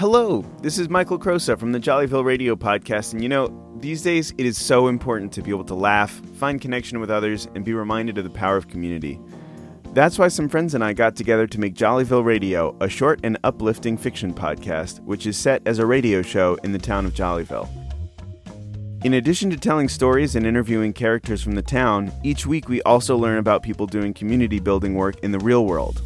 Hello, this is Michael Crosa from the Jollyville Radio Podcast, and you know, these days it is so important to be able to laugh, find connection with others, and be reminded of the power of community. That's why some friends and I got together to make Jollyville Radio, a short and uplifting fiction podcast, which is set as a radio show in the town of Jollyville. In addition to telling stories and interviewing characters from the town, each week we also learn about people doing community building work in the real world.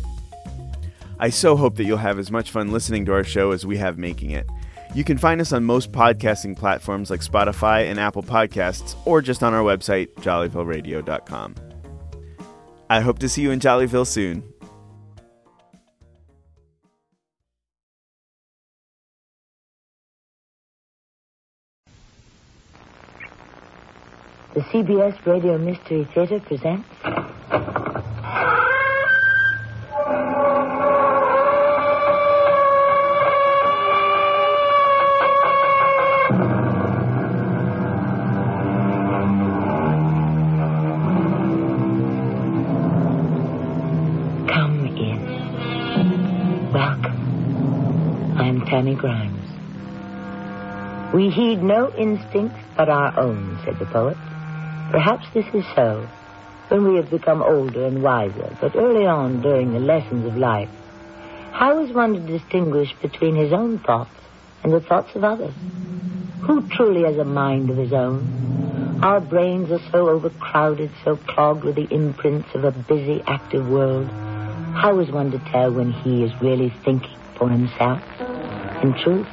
I so hope that you'll have as much fun listening to our show as we have making it. You can find us on most podcasting platforms like Spotify and Apple Podcasts, or just on our website, jollyvilleradio.com. I hope to see you in Jollyville soon. The CBS Radio Mystery Theater presents. Grimes. We heed no instincts but our own, said the poet. Perhaps this is so when we have become older and wiser, but early on during the lessons of life, how is one to distinguish between his own thoughts and the thoughts of others? Who truly has a mind of his own? Our brains are so overcrowded, so clogged with the imprints of a busy, active world. How is one to tell when he is really thinking for himself? In truth,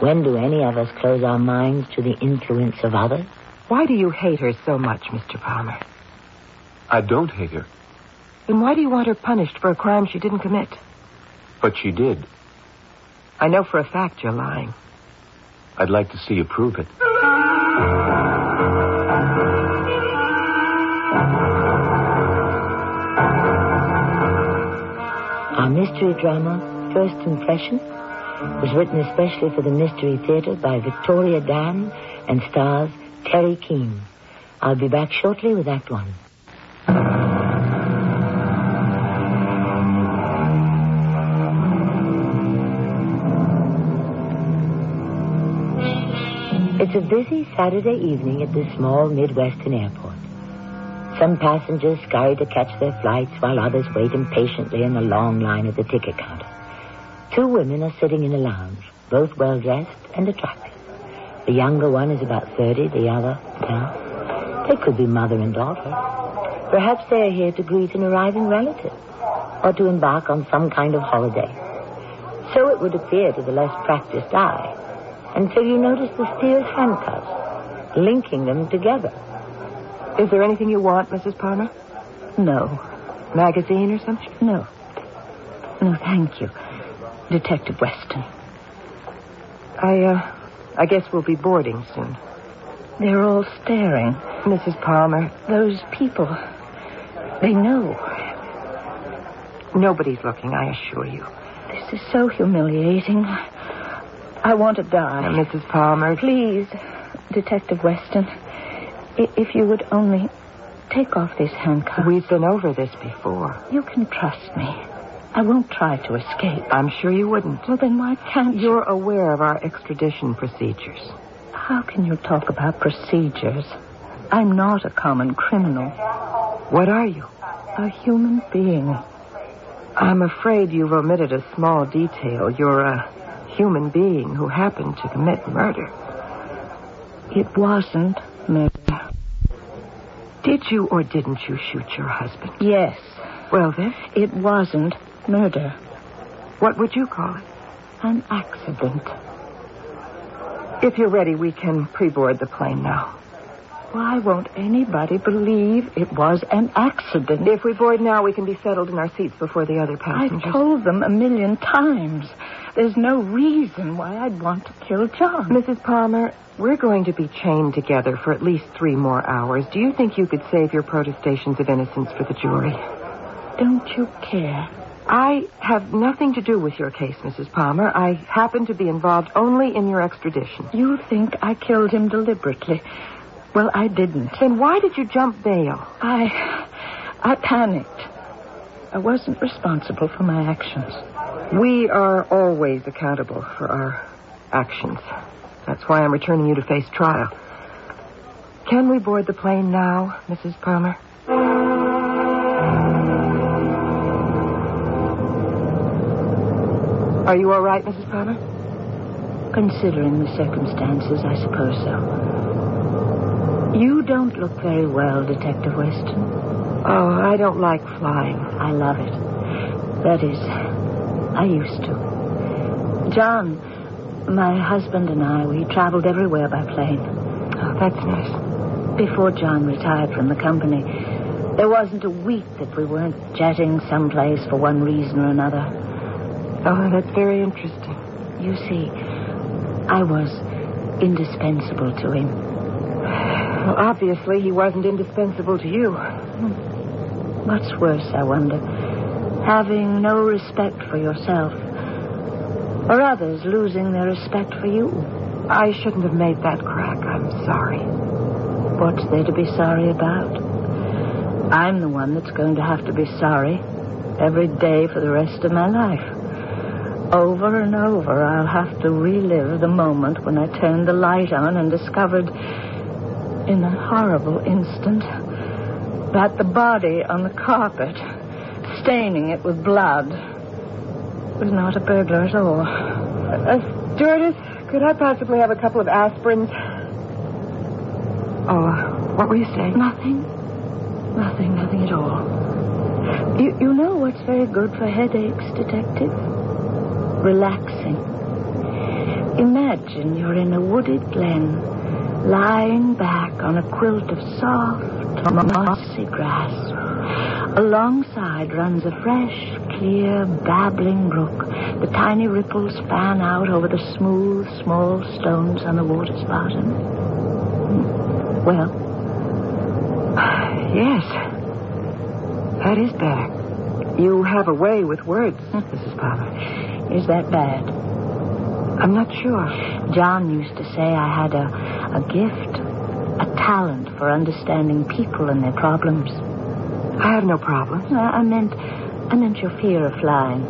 when do any of us close our minds to the influence of others? Why do you hate her so much, Mr. Palmer? I don't hate her, Then why do you want her punished for a crime she didn't commit? but she did. I know for a fact you're lying. I'd like to see you prove it. Our mystery drama, First Impression, was written especially for the Mystery Theater by Victoria Dann and stars Teri Keane. I'll be back shortly with Act One. It's a busy Saturday evening at this small Midwestern airport. Some passengers scurry to catch their flights while others wait impatiently in the long line at the ticket counter. Two women are sitting in a lounge, both well dressed and attractive. The younger one is about 30, the other, well, they could be mother and daughter. Perhaps they are here to greet an arriving relative or to embark on some kind of holiday. So it would appear to the less practiced eye until you notice the steel handcuffs linking them together. Is there anything you want, Mrs. Palmer? No. Magazine or something? No. No, thank you. Detective Weston. I, uh, I guess we'll be boarding soon. They're all staring. Mrs. Palmer, Those people. They know. nobody's looking, I assure you. This is so humiliating. I want to die. Now, Mrs. Palmer, Please, Detective Weston, if you would only take off these handcuffs. we've been over this before. You can trust me. I won't try to escape. I'm sure you wouldn't. Well, then why can't you? You're aware of our extradition procedures. How can you talk about procedures? I'm not a common criminal. What are you? A human being. I'm afraid you've omitted a small detail. You're a human being who happened to commit murder. It wasn't murder. Did you or didn't you shoot your husband? Yes, Well, then, it wasn't murder. what would you call it? An accident. If you're ready, we can pre-board the plane now. Why won't anybody believe it was an accident? If we board now, we can be settled in our seats before the other passengers. I told them a million times. There's no reason why I'd want to kill John. Mrs. Palmer, we're going to be chained together for at least three more hours. Do you think you could save your protestations of innocence for the jury? Don't you care? I have nothing to do with your case, Mrs. Palmer. I happen to be involved only in your extradition. You think I killed him deliberately. Well, I didn't. Then why did you jump bail? I. I panicked. I wasn't responsible for my actions. We are always accountable for our actions. That's why I'm returning you to face trial. Can we board the plane now, Mrs. Palmer? Are you all right, Mrs. Palmer? Considering the circumstances, I suppose so. You don't look very well, Detective Weston. Oh, I don't like flying. I love it. That is, I used to. John, my husband and I, we traveled everywhere by plane. Oh, that's nice. Before John retired from the company, there wasn't a week that we weren't jetting someplace for one reason or another. Oh, that's very interesting. You see, I was indispensable to him. Well, obviously, he wasn't indispensable to you. What's worse, I wonder? Having no respect for yourself, or others losing their respect for you. I shouldn't have made that crack. I'm sorry. What's there to be sorry about? I'm the one that's going to have to be sorry every day for the rest of my life. Over and over, I'll have to relive the moment when I turned the light on and discovered, in a horrible instant, that the body on the carpet, staining it with blood, was not a burglar at all. Uh, stewardess, could I possibly have a couple of aspirins? Oh, uh, what were you saying? Nothing. Nothing, nothing at all. You, you know what's very good for headaches, Detective? Relaxing. Imagine you're in a wooded glen, lying back on a quilt of soft, mossy grass. Alongside runs a fresh, clear, babbling brook. The tiny ripples fan out over the smooth, small stones on the water's bottom. Hmm. Well, Yes. That is better. You have a way with words, Mrs. Palmer. Is that bad? I'm not sure. John used to say I had a, a gift, a talent for understanding people and their problems. I have no problem. I, I meant, I meant your fear of flying.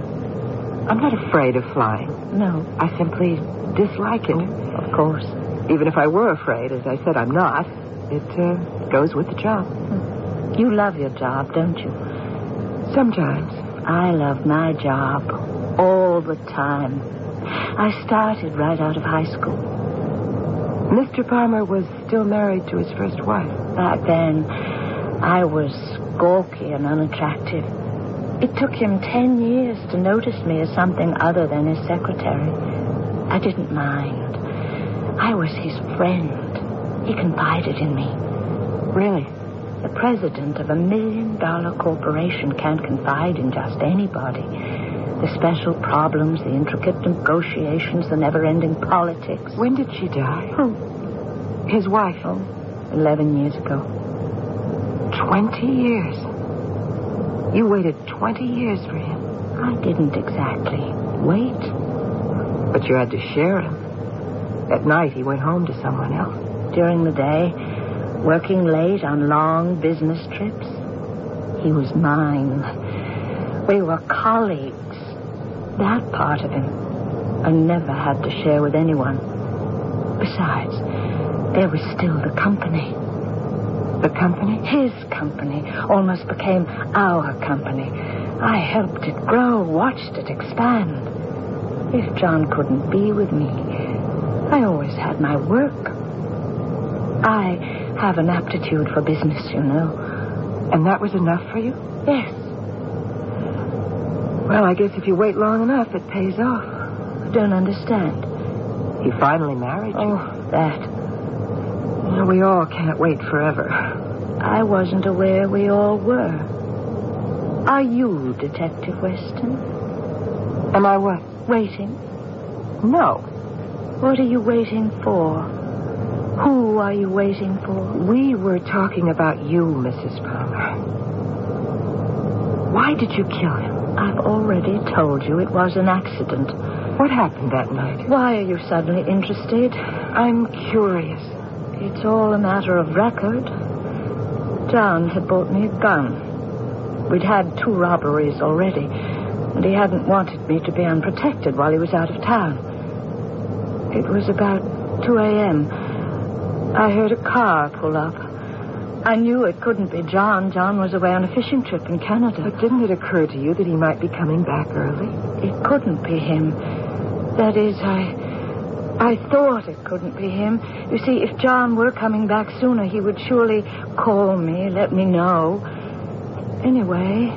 I'm not afraid of flying. No, I simply dislike it. of course. Even if I were afraid, as I said, I'm not. It uh, goes with the job. You love your job, don't you? Sometimes. I love my job all the time. I started right out of high school. Mr. Palmer was still married to his first wife. Back then, I was gawky and unattractive. It took him ten years to notice me as something other than his secretary. I didn't mind. I was his friend. He confided in me. Really? The president of a million dollar corporation can't confide in just anybody. The special problems, the intricate negotiations, the never ending politics. When did she die? Who? His wife. Oh, 11 years ago. Twenty years. You waited twenty years for him. I didn't exactly wait. But you had to share him. At night, he went home to someone else. During the day, working late on long business trips, he was mine. We were colleagues. That part of him I never had to share with anyone. Besides, there was still the company. The company? His company almost became our company. I helped it grow, watched it expand. If John couldn't be with me, I always had my work. I have an aptitude for business, you know. And that was enough for you? Yes, Well, I guess if you wait long enough, it pays off. I don't understand. He finally married you. Oh, that. Well, we all can't wait forever. I wasn't aware we all were. Are you Detective Weston? Am I what? Waiting? No. What are you waiting for? Who are you waiting for? We were talking about you, Mrs. Palmer. Why did you kill him? I've already told you it was an accident. What happened that night? Why are you suddenly interested? I'm curious. It's all a matter of record. John had bought me a gun. We'd had two robberies already. and he hadn't wanted me to be unprotected while he was out of town. It was about 2 a.m. I heard a car pull up. I knew it couldn't be John. John was away on a fishing trip in Canada. But didn't it occur to you that he might be coming back early? It couldn't be him. That is, I. I thought it couldn't be him. You see, if John were coming back sooner, he would surely call me, let me know. Anyway,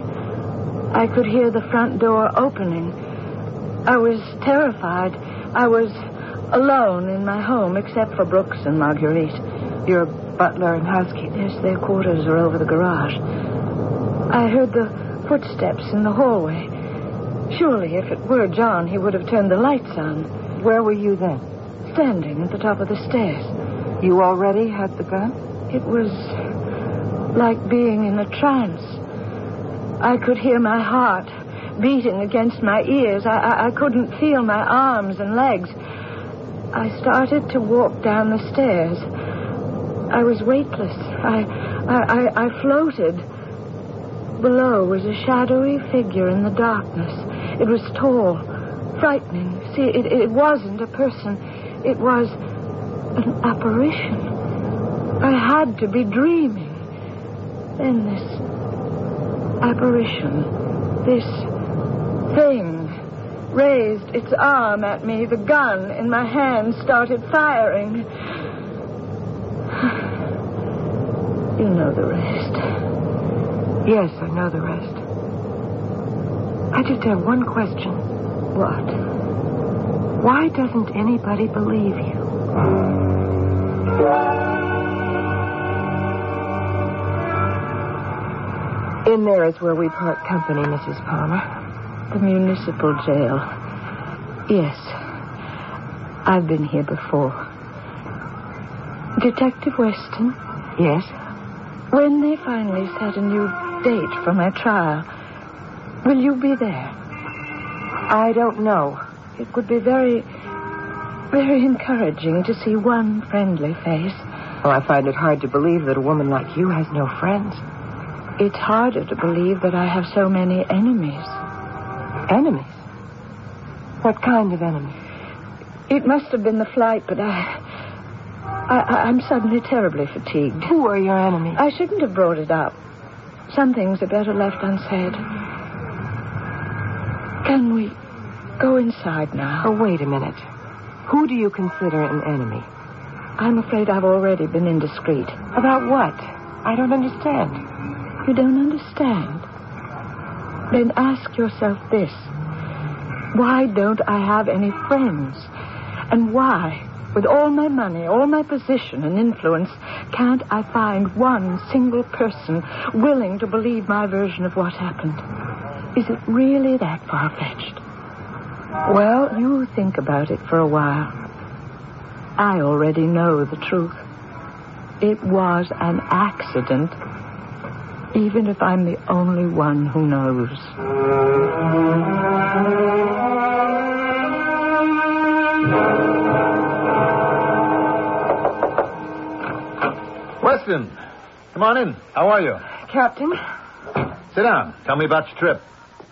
I could hear the front door opening. I was terrified. I was alone in my home, except for Brooks and Marguerite. Your butler and housekeeper. Yes, their quarters are over the garage. I heard the footsteps in the hallway. Surely, if it were John, he would have turned the lights on. Where were you then? Standing at the top of the stairs. You already had the gun? It was like being in a trance. I could hear my heart beating against my ears. I, I, I couldn't feel my arms and legs. I started to walk down the stairs. I was weightless. I, I, I, I floated. Below was a shadowy figure in the darkness. It was tall, frightening. See, it, it wasn't a person. It was an apparition. I had to be dreaming. Then this apparition, this thing, raised its arm at me. The gun in my hand started firing. You know the rest. Yes, I know the rest. I just have one question. What? Why doesn't anybody believe you? In there is where we part company, Mrs. Palmer. The municipal jail. Yes. I've been here before. Detective Weston, Yes? When they finally set a new date for my trial, will you be there? I don't know. It would be very, very encouraging to see one friendly face. Oh, I find it hard to believe that a woman like you has no friends. It's harder to believe that I have so many enemies. Enemies? What kind of enemies? It must have been the flight, but I, I, I- I'm suddenly terribly fatigued. Who are your enemies? I shouldn't have brought it up. Some things are better left unsaid. Can we go inside now? Oh, wait a minute. Who do you consider an enemy? I'm afraid I've already been indiscreet. About what? I don't understand. You don't understand? Then ask yourself this. Why don't I have any friends? And why, with all my money, all my position and influence, can't I find one single person willing to believe my version of what happened? Is it really that far fetched? Well, you think about it for a while. I already know the truth. It was an accident, even if I'm the only one who knows. Weston, come on in. How are you? Captain, Sit down. Tell me about your trip.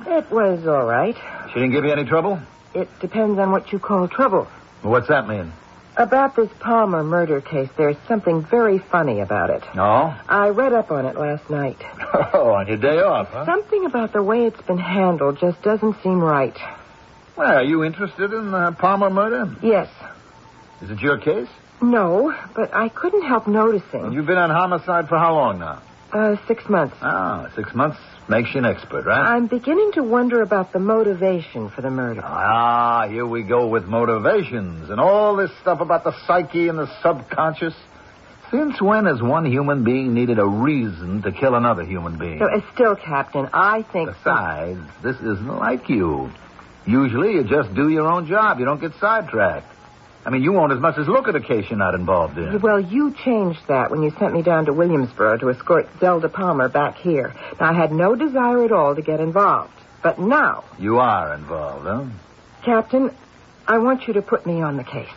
it was all right. She didn't give you any trouble? It depends on what you call trouble. What's that mean? About this Palmer murder case, there's something very funny about it. No? I read up on it last night. Oh, on your day off, huh? Something about the way it's been handled just doesn't seem right. Well, are you interested in the Palmer murder? Yes. Is it your case? No, but I couldn't help noticing. You've been on homicide for how long now? Uh, six months. Ah, six months makes you an expert, right? I'm beginning to wonder about the motivation for the murder. Ah, here we go with motivations and all this stuff about the psyche and the subconscious. Since when has one human being needed a reason to kill another human being? So, uh, still, Captain, I think. Besides, this isn't like you. Usually you just do your own job. You don't get sidetracked. I mean, you won't as much as look at a case you're not involved in. Well, you changed that when you sent me down to Williamsboro to escort Zelda Palmer back here. Now, I had no desire at all to get involved. But now, You are involved, huh? Captain, I want you to put me on the case.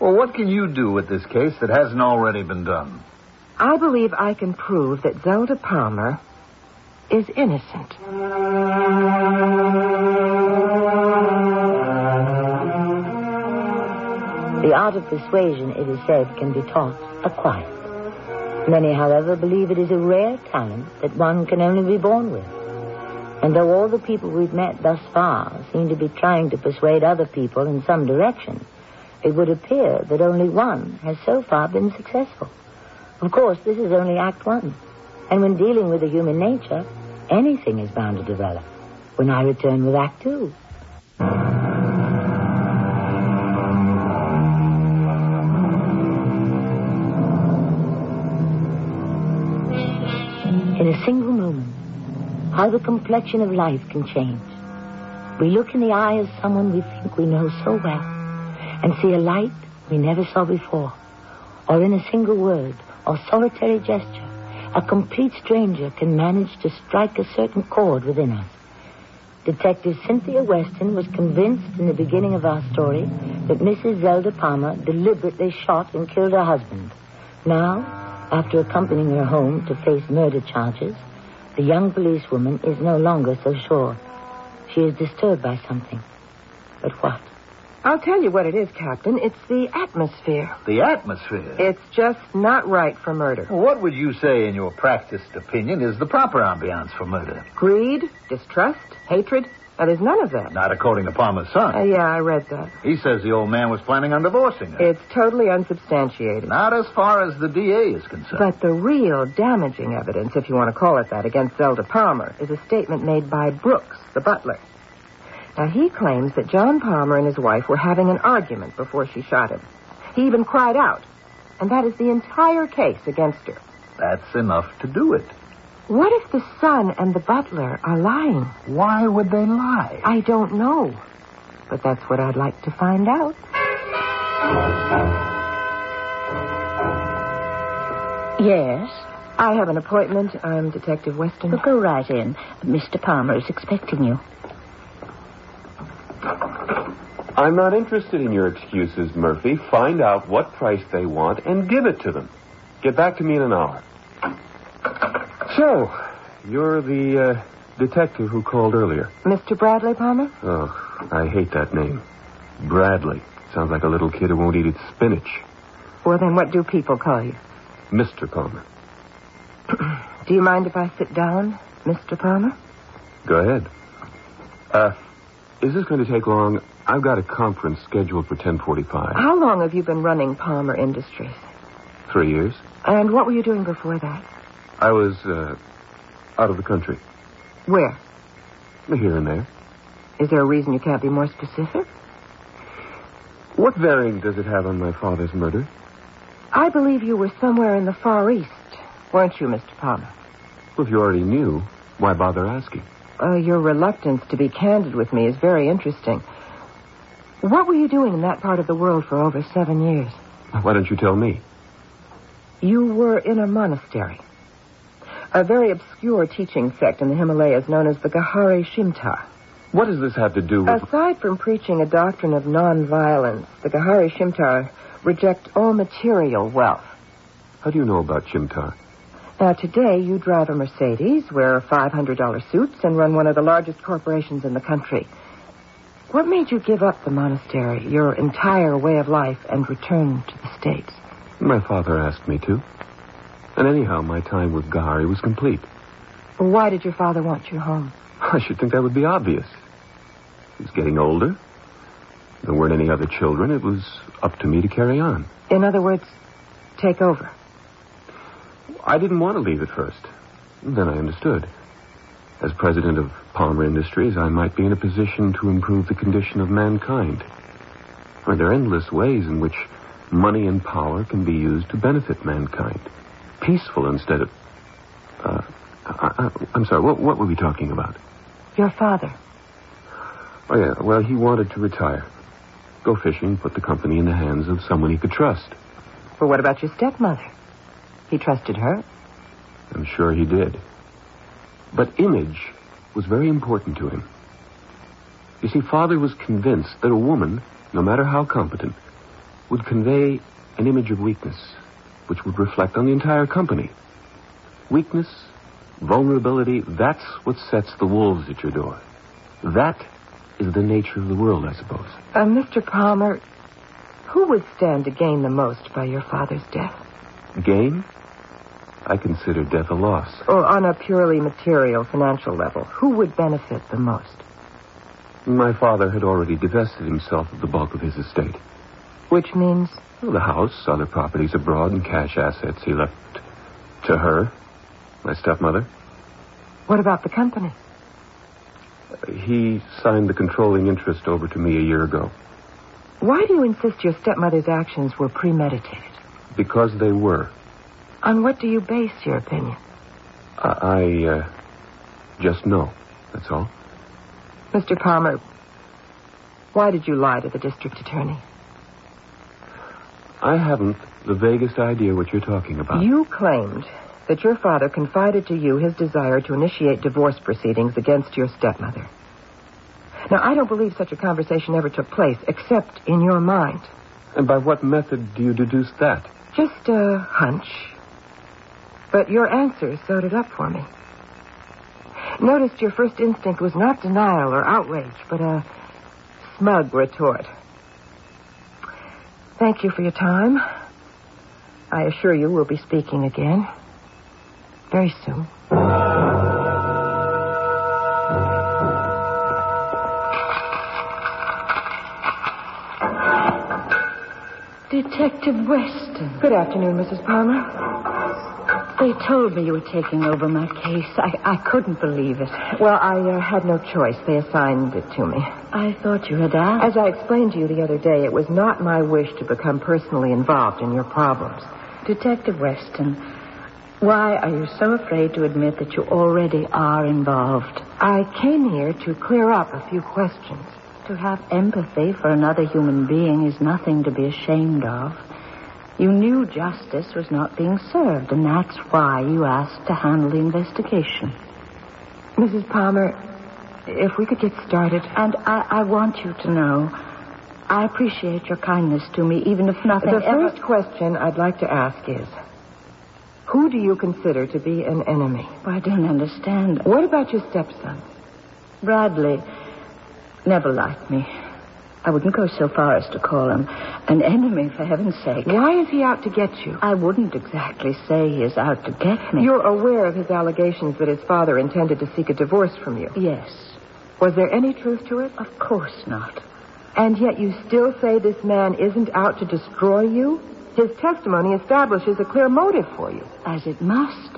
Well, what can you do with this case that hasn't already been done? I believe I can prove that Zelda Palmer is innocent. The art of persuasion, it is said, can be taught, acquired. Many, however, believe it is a rare talent that one can only be born with. And though all the people we've met thus far seem to be trying to persuade other people in some direction, it would appear that only one has so far been successful. Of course, this is only Act One. And when dealing with the human nature, anything is bound to develop. When I return with Act Two. A single moment, how the complexion of life can change. We look in the eye of someone we think we know so well and see a light we never saw before. Or in a single word or solitary gesture, a complete stranger can manage to strike a certain chord within us. Detective Cynthia Weston was convinced in the beginning of our story that Mrs. Zelda Palmer deliberately shot and killed her husband. Now, after accompanying her home to face murder charges, the young policewoman is no longer so sure. She is disturbed by something. But what? I'll tell you what it is, Captain. It's the atmosphere. The atmosphere. It's just not right for murder. What would you say, in your practiced opinion, is the proper ambiance for murder? Greed, distrust, hatred. Now, there's none of that. Not according to Palmer's son. Uh, yeah, I read that. He says the old man was planning on divorcing her. It's totally unsubstantiated. Not as far as the DA is concerned. But the real damaging evidence, if you want to call it that, against Zelda Palmer is a statement made by Brooks, the butler. Now, he claims that John Palmer and his wife were having an argument before she shot him. He even cried out. And that is the entire case against her. That's enough to do it. What if the son and the butler are lying? Why would they lie? I don't know. But that's what I'd like to find out. Yes? I have an appointment. I'm Detective Weston. Well, go right in. Mr. Palmer is expecting you. I'm not interested in your excuses, Murphy. Find out what price they want and give it to them. Get back to me in an hour. So, you're the uh, detective who called earlier. Mr. Bradley Palmer? Oh, I hate that name. Bradley. Sounds like a little kid who won't eat its spinach. Well, then what do people call you? Mr. Palmer. Do you mind if I sit down, Mr. Palmer? Go ahead. Uh, is this going to take long? I've got a conference scheduled for 1045. How long have you been running Palmer Industries? Three years. And what were you doing before that? I was, uh, out of the country. Where? Here and there. Is there a reason you can't be more specific? What bearing does it have on my father's murder? I believe you were somewhere in the Far East, weren't you, Mr. Palmer? Well, if you already knew, why bother asking? Uh, your reluctance to be candid with me is very interesting. What were you doing in that part of the world for over seven years? Why don't you tell me? You were in a monastery. A very obscure teaching sect in the Himalayas known as the Gahari Shimta. What does this have to do with... Aside from preaching a doctrine of nonviolence, the Gahari Shimta reject all material wealth. How do you know about Chimtar? Now, today you drive a Mercedes, wear $500 suits, and run one of the largest corporations in the country. What made you give up the monastery, your entire way of life, and return to the States? My father asked me to. And anyhow, my time with Gahari was complete. Why did your father want you home? I should think that would be obvious. He was getting older. There weren't any other children. It was up to me to carry on. In other words, take over. I didn't want to leave at first. Then I understood. As president of Palmer Industries, I might be in a position to improve the condition of mankind. There are endless ways in which money and power can be used to benefit mankind. Peaceful instead of. Uh, I, am sorry, what, what were we talking about? Your father. Oh, yeah, well, he wanted to retire. Go fishing, put the company in the hands of someone he could trust. Well, what about your stepmother? He trusted her. I'm sure he did. But image was very important to him. You see, Father was convinced that a woman, no matter how competent, would convey an image of weakness, which would reflect on the entire company. Weakness, vulnerability, that's what sets the wolves at your door. That is the nature of the world, I suppose. Uh, Mr. Palmer, Who would stand to gain the most by your father's death? Gain? I consider death a loss. Or on a purely material, financial level, who would benefit the most? My father had already divested himself of the bulk of his estate. Which means Well, the house, other properties abroad, and cash assets he left to her, my stepmother. what about the company? He signed the controlling interest over to me a year ago Why do you insist your stepmother's actions were premeditated? because they were. On what do you base your opinion? I, I uh, just know. That's all. Mr. Palmer, why did you lie to the district attorney? I haven't the vaguest idea what you're talking about. You claimed that your father confided to you his desire to initiate divorce proceedings against your stepmother. Now, I don't believe such a conversation ever took place, except in your mind. And by what method do you deduce that? Just a hunch. But your answer sewed it up for me. Noticed your first instinct was not denial or outrage, but a smug retort. Thank you for your time. I assure you we'll be speaking again. Very soon. Detective Weston. Good afternoon, Mrs. Palmer. They told me you were taking over my case. I, I couldn't believe it. Well, I uh, had no choice. They assigned it to me. I thought you had asked. As I explained to you the other day, it was not my wish to become personally involved in your problems. Detective Weston, why are you so afraid to admit that you already are involved? I came here to clear up a few questions. To have empathy for another human being is nothing to be ashamed of. You knew justice was not being served, and that's why you asked to handle the investigation. Mrs. Palmer, if we could get started. And I, I want you to know, I appreciate your kindness to me, even if nothing The ever... first question I'd like to ask is Who do you consider to be an enemy? Well, I don't understand. What about your stepson? Bradley never liked me. I wouldn't go so far as to call him an enemy, for heaven's sake. Why is he out to get you? I wouldn't exactly say he is out to get me. You're aware of his allegations that his father intended to seek a divorce from you. Yes. Was there any truth to it? Of course not. And yet you still say this man isn't out to destroy you? His testimony establishes a clear motive for you. As it must.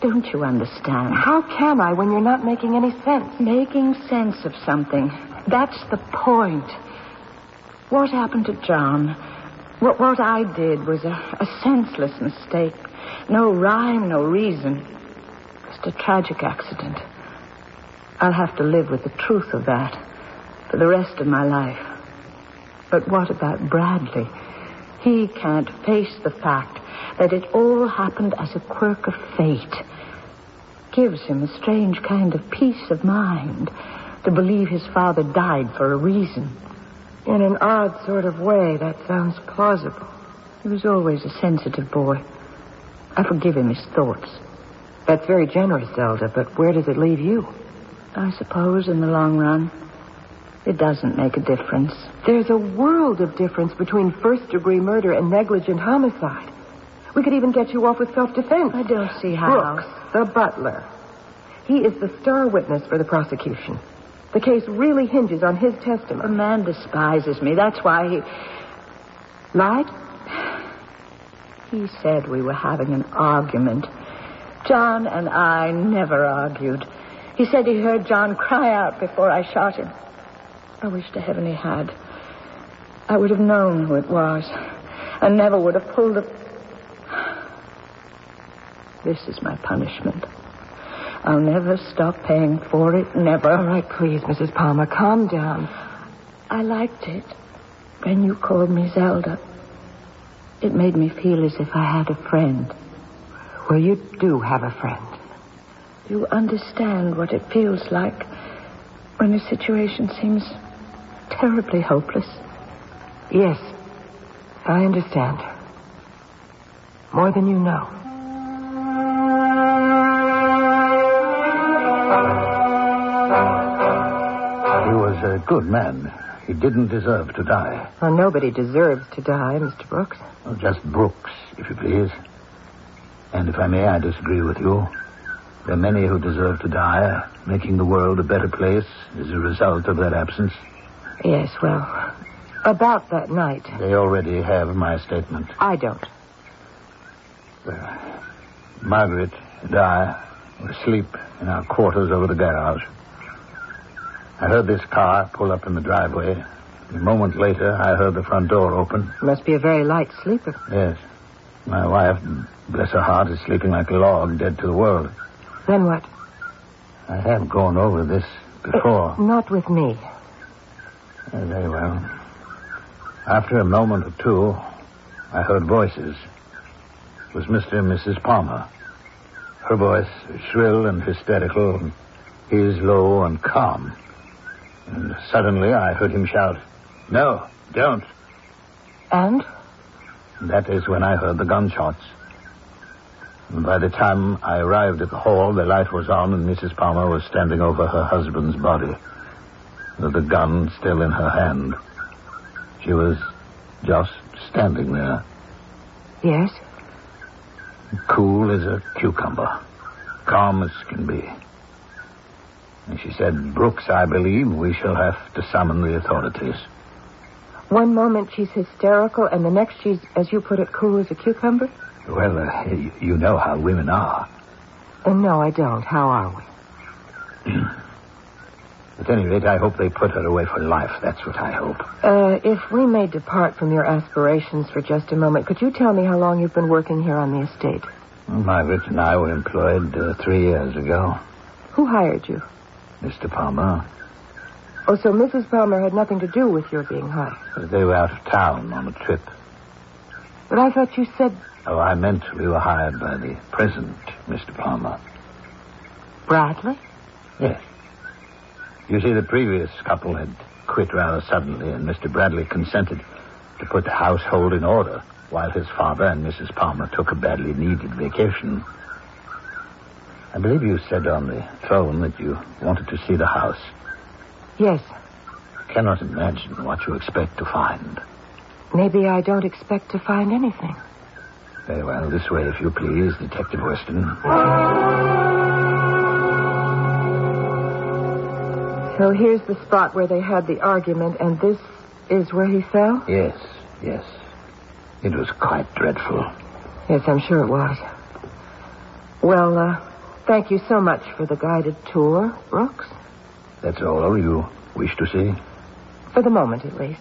Don't you understand? How can I when you're not making any sense? Making sense of something. That's the point. What happened to John? What, what I did was a, a senseless mistake. No rhyme, no reason. Just a tragic accident. I'll have to live with the truth of that for the rest of my life. But what about Bradley? He can't face the fact that it all happened as a quirk of fate. Gives him a strange kind of peace of mind to believe his father died for a reason. In an odd sort of way, that sounds plausible. He was always a sensitive boy. I forgive him his thoughts. That's very generous, Zelda, but where does it leave you? I suppose in the long run, it doesn't make a difference. There's a world of difference between first degree murder and negligent homicide. We could even get you off with self defense. I don't see how. Brooks, the butler. He is the star witness for the prosecution. The case really hinges on his testimony. The man despises me. That's why he. Lied? He said we were having an argument. John and I never argued. He said he heard John cry out before I shot him. I wish to heaven he had. I would have known who it was and never would have pulled a. This is my punishment. I'll never stop paying for it, never. All right, please, Mrs. Palmer, calm down. I liked it when you called me Zelda. It made me feel as if I had a friend. Well, you do have a friend. You understand what it feels like when a situation seems terribly hopeless. Yes, I understand. More than you know. Good man. He didn't deserve to die. Well, nobody deserves to die, Mr. Brooks. Oh, just Brooks, if you please. And if I may, I disagree with you. There are many who deserve to die. Making the world a better place is a result of that absence. Yes, well, about that night. They already have my statement. I don't. Well, Margaret and I were asleep in our quarters over the garage. I heard this car pull up in the driveway. A moment later, I heard the front door open. Must be a very light sleeper. Yes. My wife, bless her heart, is sleeping like a log, dead to the world. Then what? I have gone over this before. Not with me. Uh, very well. After a moment or two, I heard voices. It was Mr. and Mrs. Palmer. Her voice shrill and hysterical, his low and calm. And suddenly I heard him shout, No, don't. And? That is when I heard the gunshots. And by the time I arrived at the hall, the light was on and Mrs. Palmer was standing over her husband's body, with the gun still in her hand. She was just standing there, Yes? cool as a cucumber, calm as can be. And she said, Brooks, I believe we shall have to summon the authorities. One moment she's hysterical, and the next she's, as you put it, cool as a cucumber? Well, uh, y- you know how women are. Uh, no, I don't. How are we? At any rate, I hope they put her away for life. That's what I hope. Uh, if we may depart from your aspirations for just a moment, could you tell me how long you've been working here on the estate? Margaret and I were employed uh, three years ago. Who hired you? Mr. Palmer. Oh, so Mrs. Palmer had nothing to do with your being hired. They were out of town on a trip. But I thought you said Oh, I meant we were hired by the present Mr. Palmer. Bradley? Yes. You see, the previous couple had quit rather suddenly, and Mr. Bradley consented to put the household in order while his father and Mrs. Palmer took a badly needed vacation. I believe you said on the phone that you wanted to see the house. Yes. I cannot imagine what you expect to find. Maybe I don't expect to find anything. Very well, this way, if you please, Detective Weston. So here's the spot where they had the argument, and this is where he fell? Yes, yes. It was quite dreadful. Yes, I'm sure it was. Well, uh, thank you so much for the guided tour, Brooks. That's all you wish to see? For the moment, at least.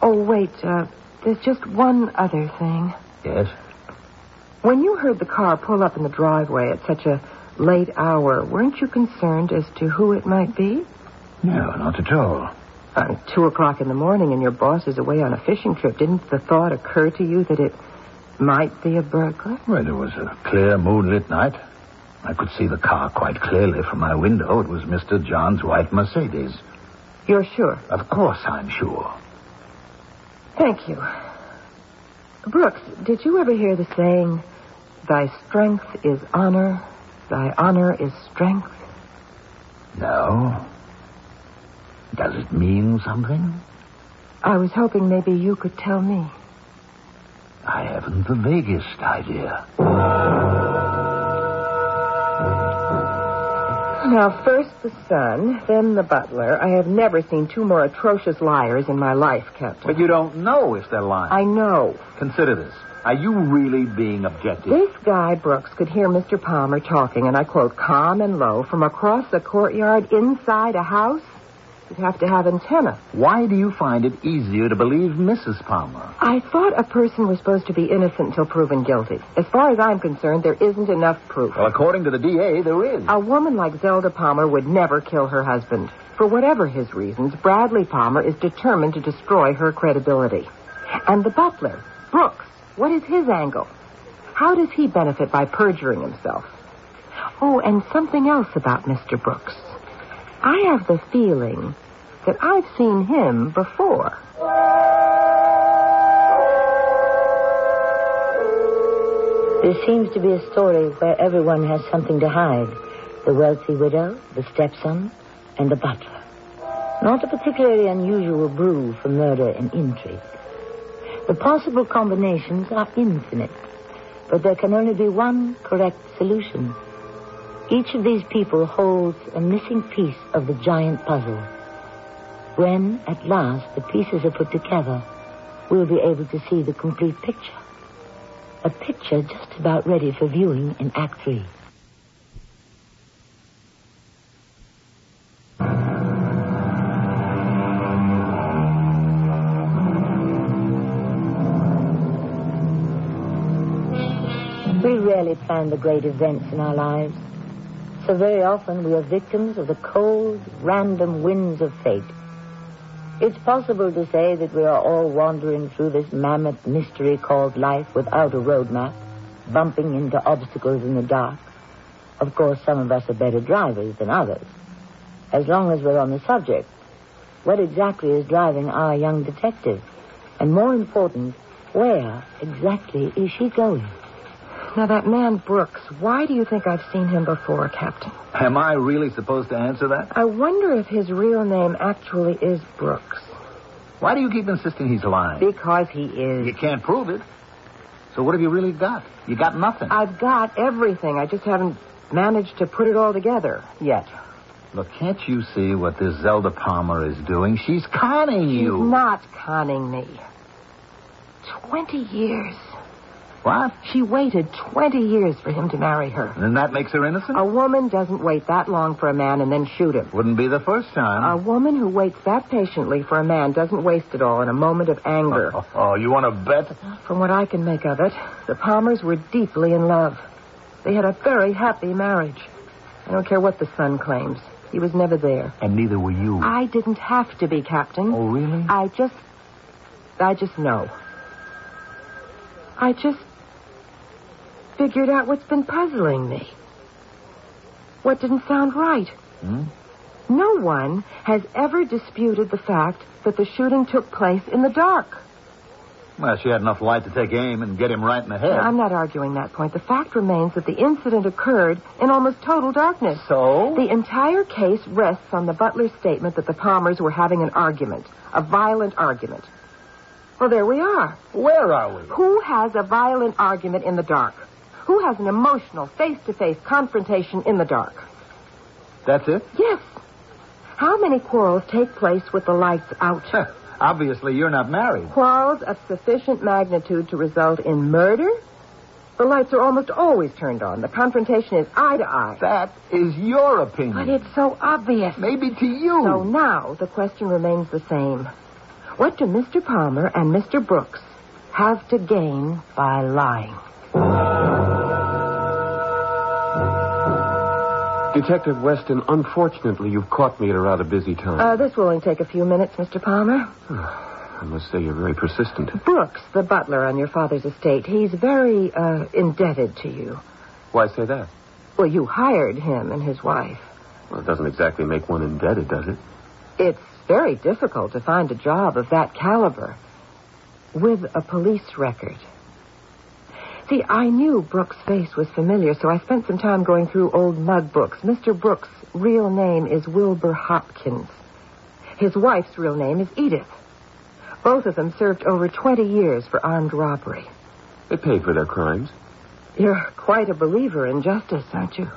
Oh, wait, uh, there's just one other thing. Yes? When you heard the car pull up in the driveway at such a late hour, weren't you concerned as to who it might be? No, not at all. Uh, two o'clock in the morning and your boss is away on a fishing trip. Didn't the thought occur to you that it might be a burglar? Well, it was a clear, moonlit night. I could see the car quite clearly from my window. It was Mr. John's white Mercedes. You're sure? Of course I'm sure. Thank you. Brooks, did you ever hear the saying, Thy strength is honor, thy honor is strength? No. Does it mean something? I was hoping maybe you could tell me. I haven't the vaguest idea. Now, first the son, then the butler. I have never seen two more atrocious liars in my life, Captain. But you don't know if they're lying. I know. Consider this. Are you really being objective? This guy, Brooks, could hear Mr. Palmer talking, and I quote, calm and low, from across the courtyard inside a house? You'd have to have antenna. Why do you find it easier to believe Mrs. Palmer? I thought a person was supposed to be innocent until proven guilty. As far as I'm concerned, there isn't enough proof. Well, according to the DA, there is. A woman like Zelda Palmer would never kill her husband. For whatever his reasons, Bradley Palmer is determined to destroy her credibility. And the butler, Brooks, what is his angle? How does he benefit by perjuring himself? Oh, and something else about Mr. Brooks. I have the feeling that I've seen him before. This seems to be a story where everyone has something to hide. The wealthy widow, the stepson, and the butler. Not a particularly unusual brew for murder and intrigue. The possible combinations are infinite, but there can only be one correct solution. Each of these people holds a missing piece of the giant puzzle. When, at last, the pieces are put together, we'll be able to see the complete picture. A picture just about ready for viewing in Act Three. We rarely plan the great events in our lives. So very often we are victims of the cold, random winds of fate. It's possible to say that we are all wandering through this mammoth mystery called life without a roadmap, bumping into obstacles in the dark. Of course, some of us are better drivers than others. As long as we're on the subject, what exactly is driving our young detective? And more important, where exactly is she going? Now, that man Brooks, why do you think I've seen him before, Captain? Am I really supposed to answer that? I wonder if his real name actually is Brooks. Why do you keep insisting he's lying? Because he is. You can't prove it. So what have you really got? You got nothing. I've got everything. I just haven't managed to put it all together yet. Look, can't you see what this Zelda Palmer is doing? She's conning you. She's not conning me. Twenty years. What? She waited 20 years for him to marry her. And that makes her innocent? A woman doesn't wait that long for a man and then shoot him. Wouldn't be the first time. A woman who waits that patiently for a man doesn't waste it all in a moment of anger. Oh, oh, oh, you want to bet? From what I can make of it, the Palmers were deeply in love. They had a very happy marriage. I don't care what the son claims. He was never there. And neither were you. I didn't have to be, Captain. Oh, really? I just. I just know. I just figured out what's been puzzling me. What didn't sound right. Hmm? No one has ever disputed the fact that the shooting took place in the dark. Well, she had enough light to take aim and get him right in the head. I'm not arguing that point. The fact remains that the incident occurred in almost total darkness. So? The entire case rests on the butler's statement that the Palmers were having an argument, a violent argument. Well, there we are. Where are we? Who has a violent argument in the dark? Who has an emotional, face to face confrontation in the dark? That's it? Yes. How many quarrels take place with the lights out? Obviously, you're not married. Quarrels of sufficient magnitude to result in murder? The lights are almost always turned on. The confrontation is eye to eye. That is your opinion. But it's so obvious. Maybe to you. So now the question remains the same. What do Mr. Palmer and Mr. Brooks have to gain by lying? Detective Weston, unfortunately, you've caught me at a rather busy time. Uh, this will only take a few minutes, Mr. Palmer. I must say you're very persistent. Brooks, the butler on your father's estate, he's very uh, indebted to you. Why say that? Well, you hired him and his wife. Well, it doesn't exactly make one indebted, does it? It's very difficult to find a job of that caliber with a police record. See, I knew Brooks' face was familiar, so I spent some time going through old mug books. Mr. Brooks' real name is Wilbur Hopkins. His wife's real name is Edith. Both of them served over 20 years for armed robbery. They paid for their crimes. You're quite a believer in justice, aren't you?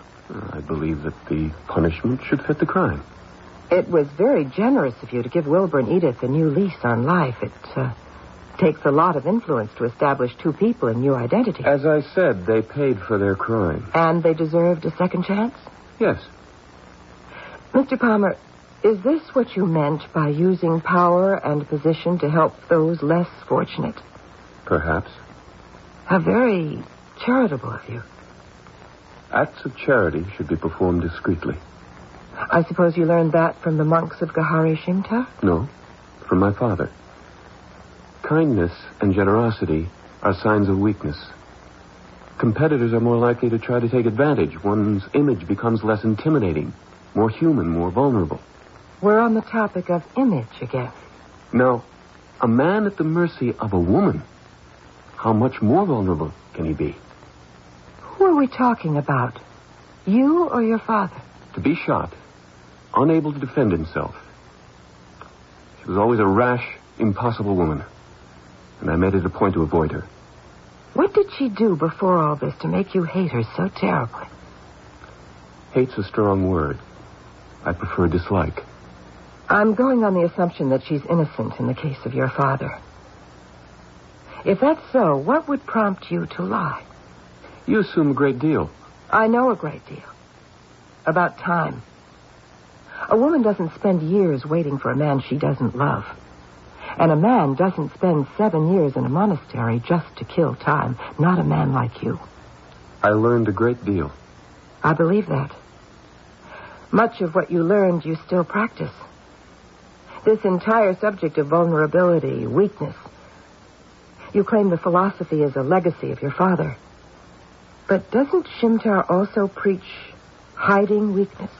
I believe that the punishment should fit the crime. It was very generous of you to give Wilbur and Edith a new lease on life. It uh, takes a lot of influence to establish two people in new identity. As I said, they paid for their crime. And they deserved a second chance? Yes. Mr. Palmer, is this what you meant by using power and position to help those less fortunate? Perhaps. How very charitable of you. Acts of charity should be performed discreetly. I suppose you learned that from the monks of Gahari Shimta? No, from my father. Kindness and generosity are signs of weakness. Competitors are more likely to try to take advantage. One's image becomes less intimidating, more human, more vulnerable. We're on the topic of image again. Now, a man at the mercy of a woman, how much more vulnerable can he be? Who are we talking about? You or your father? To be shot, unable to defend himself, She was always a rash, impossible woman. And I made it a point to avoid her. What did she do before all this to make you hate her so terribly? Hate's a strong word. I prefer dislike. I'm going on the assumption that she's innocent in the case of your father. If that's so, what would prompt you to lie? You assume a great deal. I know a great deal. About time. A woman doesn't spend years waiting for a man she doesn't love. And a man doesn't spend seven years in a monastery just to kill time. Not a man like you. I learned a great deal. I believe that. Much of what you learned you still practice. This entire subject of vulnerability, weakness. You claim the philosophy is a legacy of your father. But doesn't Shimtar also preach hiding weakness?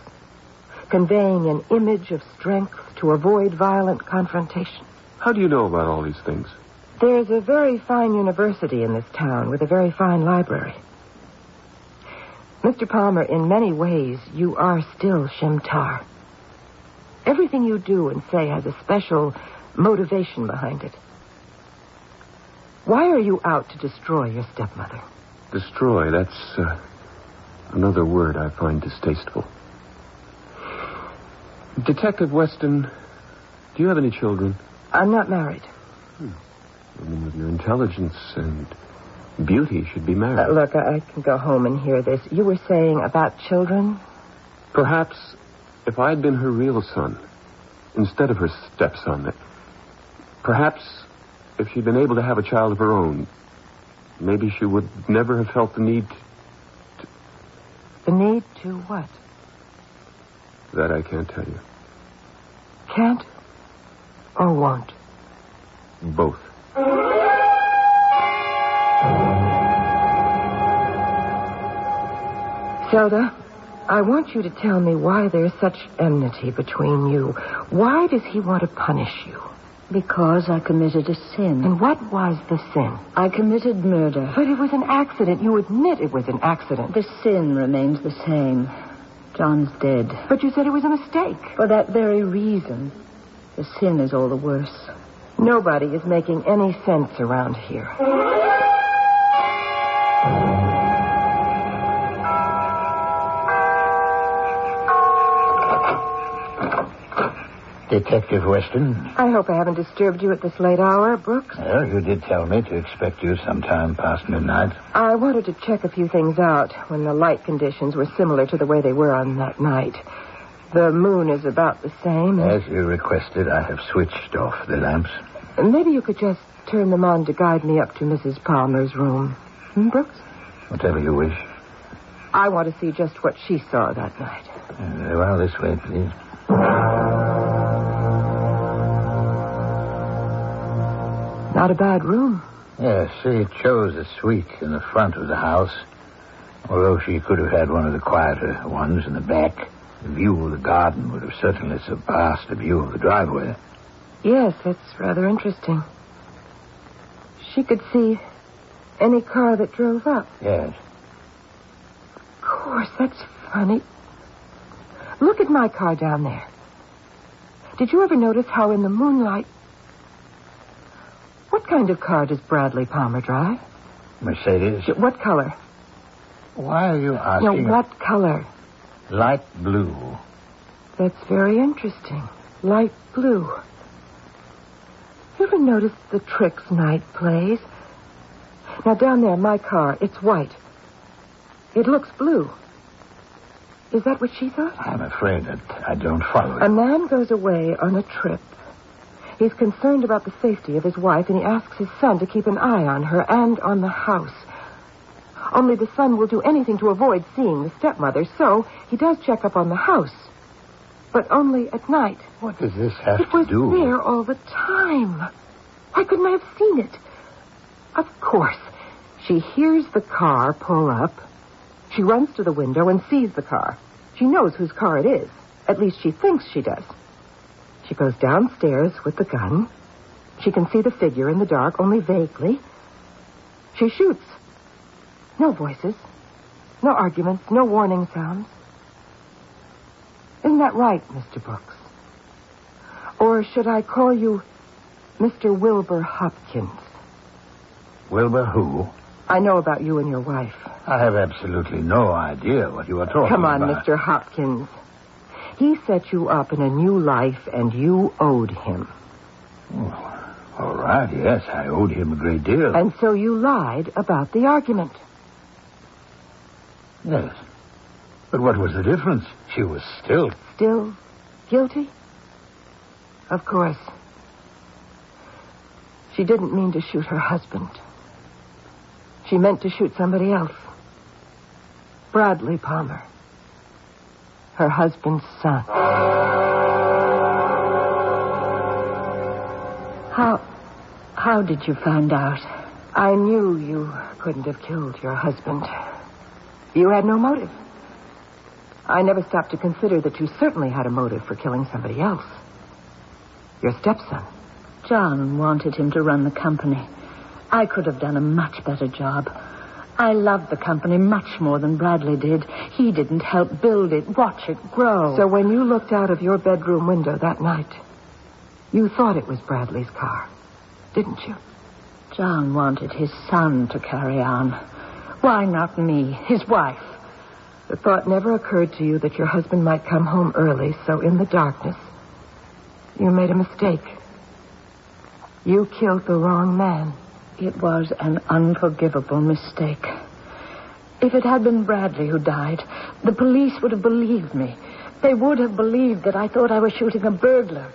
Conveying an image of strength to avoid violent confrontation? How do you know about all these things? There's a very fine university in this town with a very fine library. Mr. Palmer, in many ways, you are still Shimtar. Everything you do and say has a special motivation behind it. Why are you out to destroy your stepmother? Destroy, that's uh, another word I find distasteful. Detective Weston, do you have any children? I'm not married. Hmm. A woman of your intelligence and beauty should be married. Uh, look, I, I can go home and hear this. You were saying about children? Perhaps if I had been her real son, instead of her stepson, perhaps if she'd been able to have a child of her own, maybe she would never have felt the need to... The need to what? that I can't tell you. Can't or won't? Both. Zelda, I want you to tell me why there's such enmity between you. Why does he want to punish you? Because I committed a sin. And what was the sin? I committed murder. But it was an accident. You admit it was an accident. The sin remains the same. John's dead. But you said it was a mistake. For that very reason, the sin is all the worse. Nobody is making any sense around here. Detective Weston? I hope I haven't disturbed you at this late hour, Brooks. Well, you did tell me to expect you sometime past midnight. I wanted to check a few things out when the light conditions were similar to the way they were on that night. The moon is about the same. As you requested, I have switched off the lamps. Maybe you could just turn them on to guide me up to Mrs. Palmer's room. Hmm, Brooks? Whatever you wish. I want to see just what she saw that night. Uh, Very well, this way, please. Not a bad room. Yes, she chose a suite in the front of the house, although she could have had one of the quieter ones in the back. The view of the garden would have certainly surpassed the view of the driveway. Yes, that's rather interesting. She could see any car that drove up. Yes. Of course, that's funny. Look at my car down there. Did you ever notice how in the moonlight. What kind of car does Bradley Palmer drive? Mercedes. What color? Why are you asking? No, asking? what color? Light blue. That's very interesting. Light blue. You ever notice the tricks Night plays? Now, down there, my car, it's white. It looks blue. Is that what she thought? I'm afraid that I don't follow it. A man goes away on a trip. He's concerned about the safety of his wife, and he asks his son to keep an eye on her and on the house. Only the son will do anything to avoid seeing the stepmother, so he does check up on the house. But only at night. What does this have It to was do? there all the time. Why couldn't I have seen it? Of course. She hears the car pull up. She runs to the window and sees the car. She knows whose car it is. At least she thinks she does. She goes downstairs with the gun. She can see the figure in the dark only vaguely. She shoots. No voices. No arguments. No warning sounds. Isn't that right, Mr. Brooks? Or should I call you Mr. Wilbur Hopkins? Wilbur who? I know about you and your wife. I have absolutely no idea what you are talking about. Come on, about. Mr. Hopkins. He set you up in a new life, and you owed him. Oh, All right, yes, I owed him a great deal. And so you lied about the argument. Yes. But what was the difference? She was still. Still guilty? Of course. She didn't mean to shoot her husband. She meant to shoot somebody else. Bradley Palmer. Her husband's son. How. How did you find out? I knew you couldn't have killed your husband. You had no motive. I never stopped to consider that you certainly had a motive for killing somebody else. Your stepson. John wanted him to run the company. I could have done a much better job. I loved the company much more than Bradley did. He didn't help build it, watch it grow. So when you looked out of your bedroom window that night, you thought it was Bradley's car, didn't you? John wanted his son to carry on. Why not me, his wife? The thought never occurred to you that your husband might come home early, so in the darkness, you made a mistake. You killed the wrong man. It was an unforgivable mistake. If it had been Bradley who died, the police would have believed me. They would have believed that I thought I was shooting a burglar.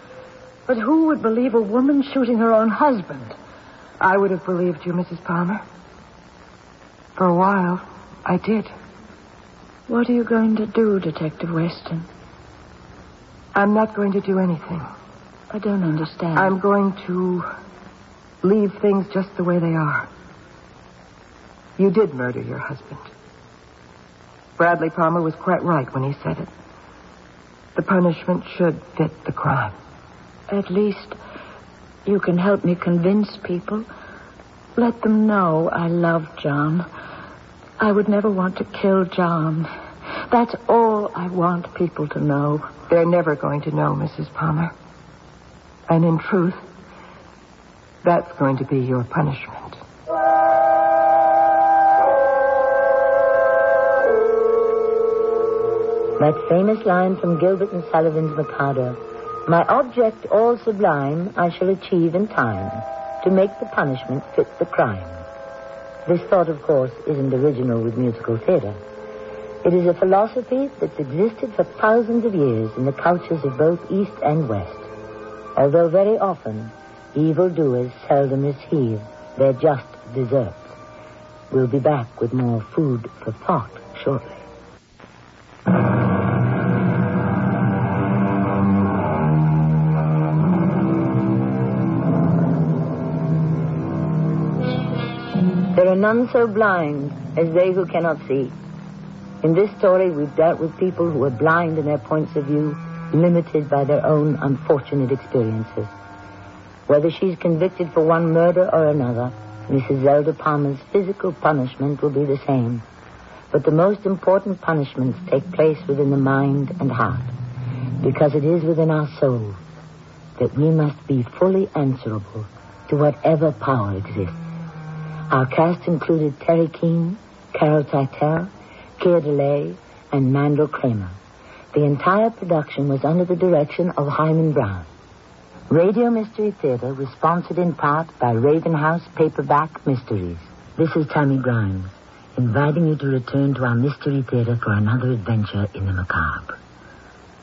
But who would believe a woman shooting her own husband? I would have believed you, Mrs. Palmer. For a while, I did. What are you going to do, Detective Weston? I'm not going to do anything. I don't understand. I'm going to leave things just the way they are. You did murder your husband. Bradley Palmer was quite right when he said it. The punishment should fit the crime. At least you can help me convince people. Let them know I love John. I would never want to kill John. That's all I want people to know. They're never going to know, Mrs. Palmer. And in truth, that's going to be your punishment. That famous line from Gilbert and Sullivan's Mikado. My object all sublime I shall achieve in time to make the punishment fit the crime. This thought, of course, isn't original with musical theater. It is a philosophy that's existed for thousands of years in the cultures of both East and West. Although very often evildoers seldom receive their just deserts. We'll be back with more food for thought shortly. None so blind as they who cannot see. In this story, we've dealt with people who are blind in their points of view, limited by their own unfortunate experiences. Whether she's convicted for one murder or another, Mrs. Zelda Palmer's physical punishment will be the same. But the most important punishments take place within the mind and heart, because it is within our soul that we must be fully answerable to whatever power exists. Our cast included Teri Keane, Carol Teitel, Keir Dullea, and Mandel Kramer. The entire production was under the direction of Himan Brown. Radio Mystery Theater was sponsored in part by Raven House Paperback Mysteries. This is Tammy Grimes, inviting you to return to our Mystery Theater for another adventure in the macabre.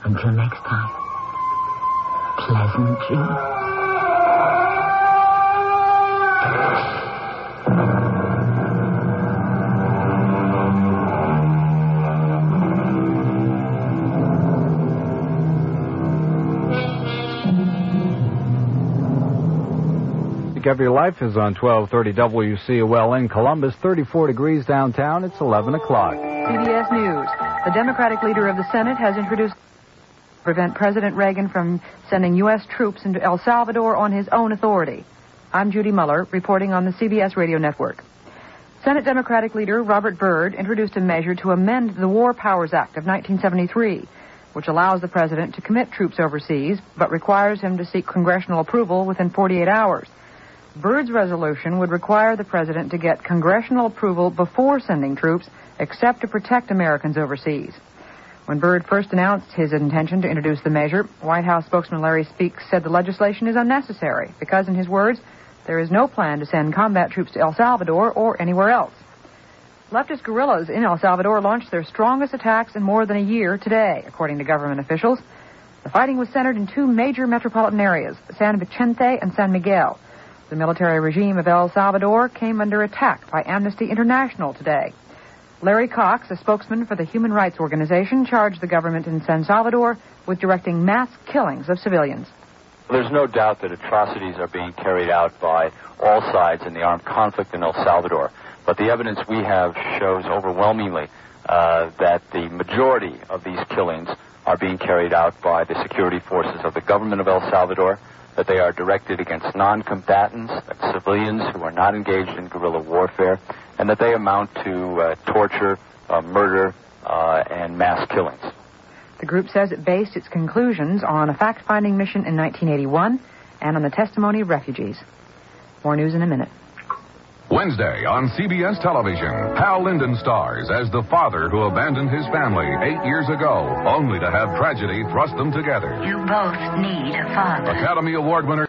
Until next time, pleasant dreams. Every Life is on 1230 WCOL in Columbus, 34 degrees downtown. It's 11 o'clock. CBS News. The Democratic leader of the Senate has introduced prevent President Reagan from sending U.S. troops into El Salvador on his own authority. I'm Judy Muller, reporting on the CBS radio network. Senate Democratic leader Robert Byrd introduced a measure to amend the War Powers Act of 1973. which allows the president to commit troops overseas, but requires him to seek congressional approval within 48 hours. Byrd's resolution would require the president to get congressional approval before sending troops, except to protect Americans overseas. When Byrd first announced his intention to introduce the measure, White House spokesman Larry Speakes said the legislation is unnecessary because, in his words, there is no plan to send combat troops to El Salvador or anywhere else. Leftist guerrillas in El Salvador launched their strongest attacks in more than a year today, according to government officials. The fighting was centered in two major metropolitan areas, San Vicente and San Miguel. The military regime of El Salvador came under attack by Amnesty International today. Larry Cox, a spokesman for the human rights organization, charged the government in San Salvador with directing mass killings of civilians. There's no doubt that atrocities are being carried out by all sides in the armed conflict in El Salvador. But the evidence we have shows overwhelmingly uh, that the majority of these killings are being carried out by the security forces of the government of El Salvador, that they are directed against non-combatants, civilians who are not engaged in guerrilla warfare, and that they amount to uh, torture, uh, murder, uh, and mass killings. The group says it based its conclusions on a fact-finding mission in 1981 and on the testimony of refugees. More news in a minute. Wednesday on CBS television, Hal Linden stars as the father who abandoned his family eight years ago, only to have tragedy thrust them together. You both need a father. Academy Award winner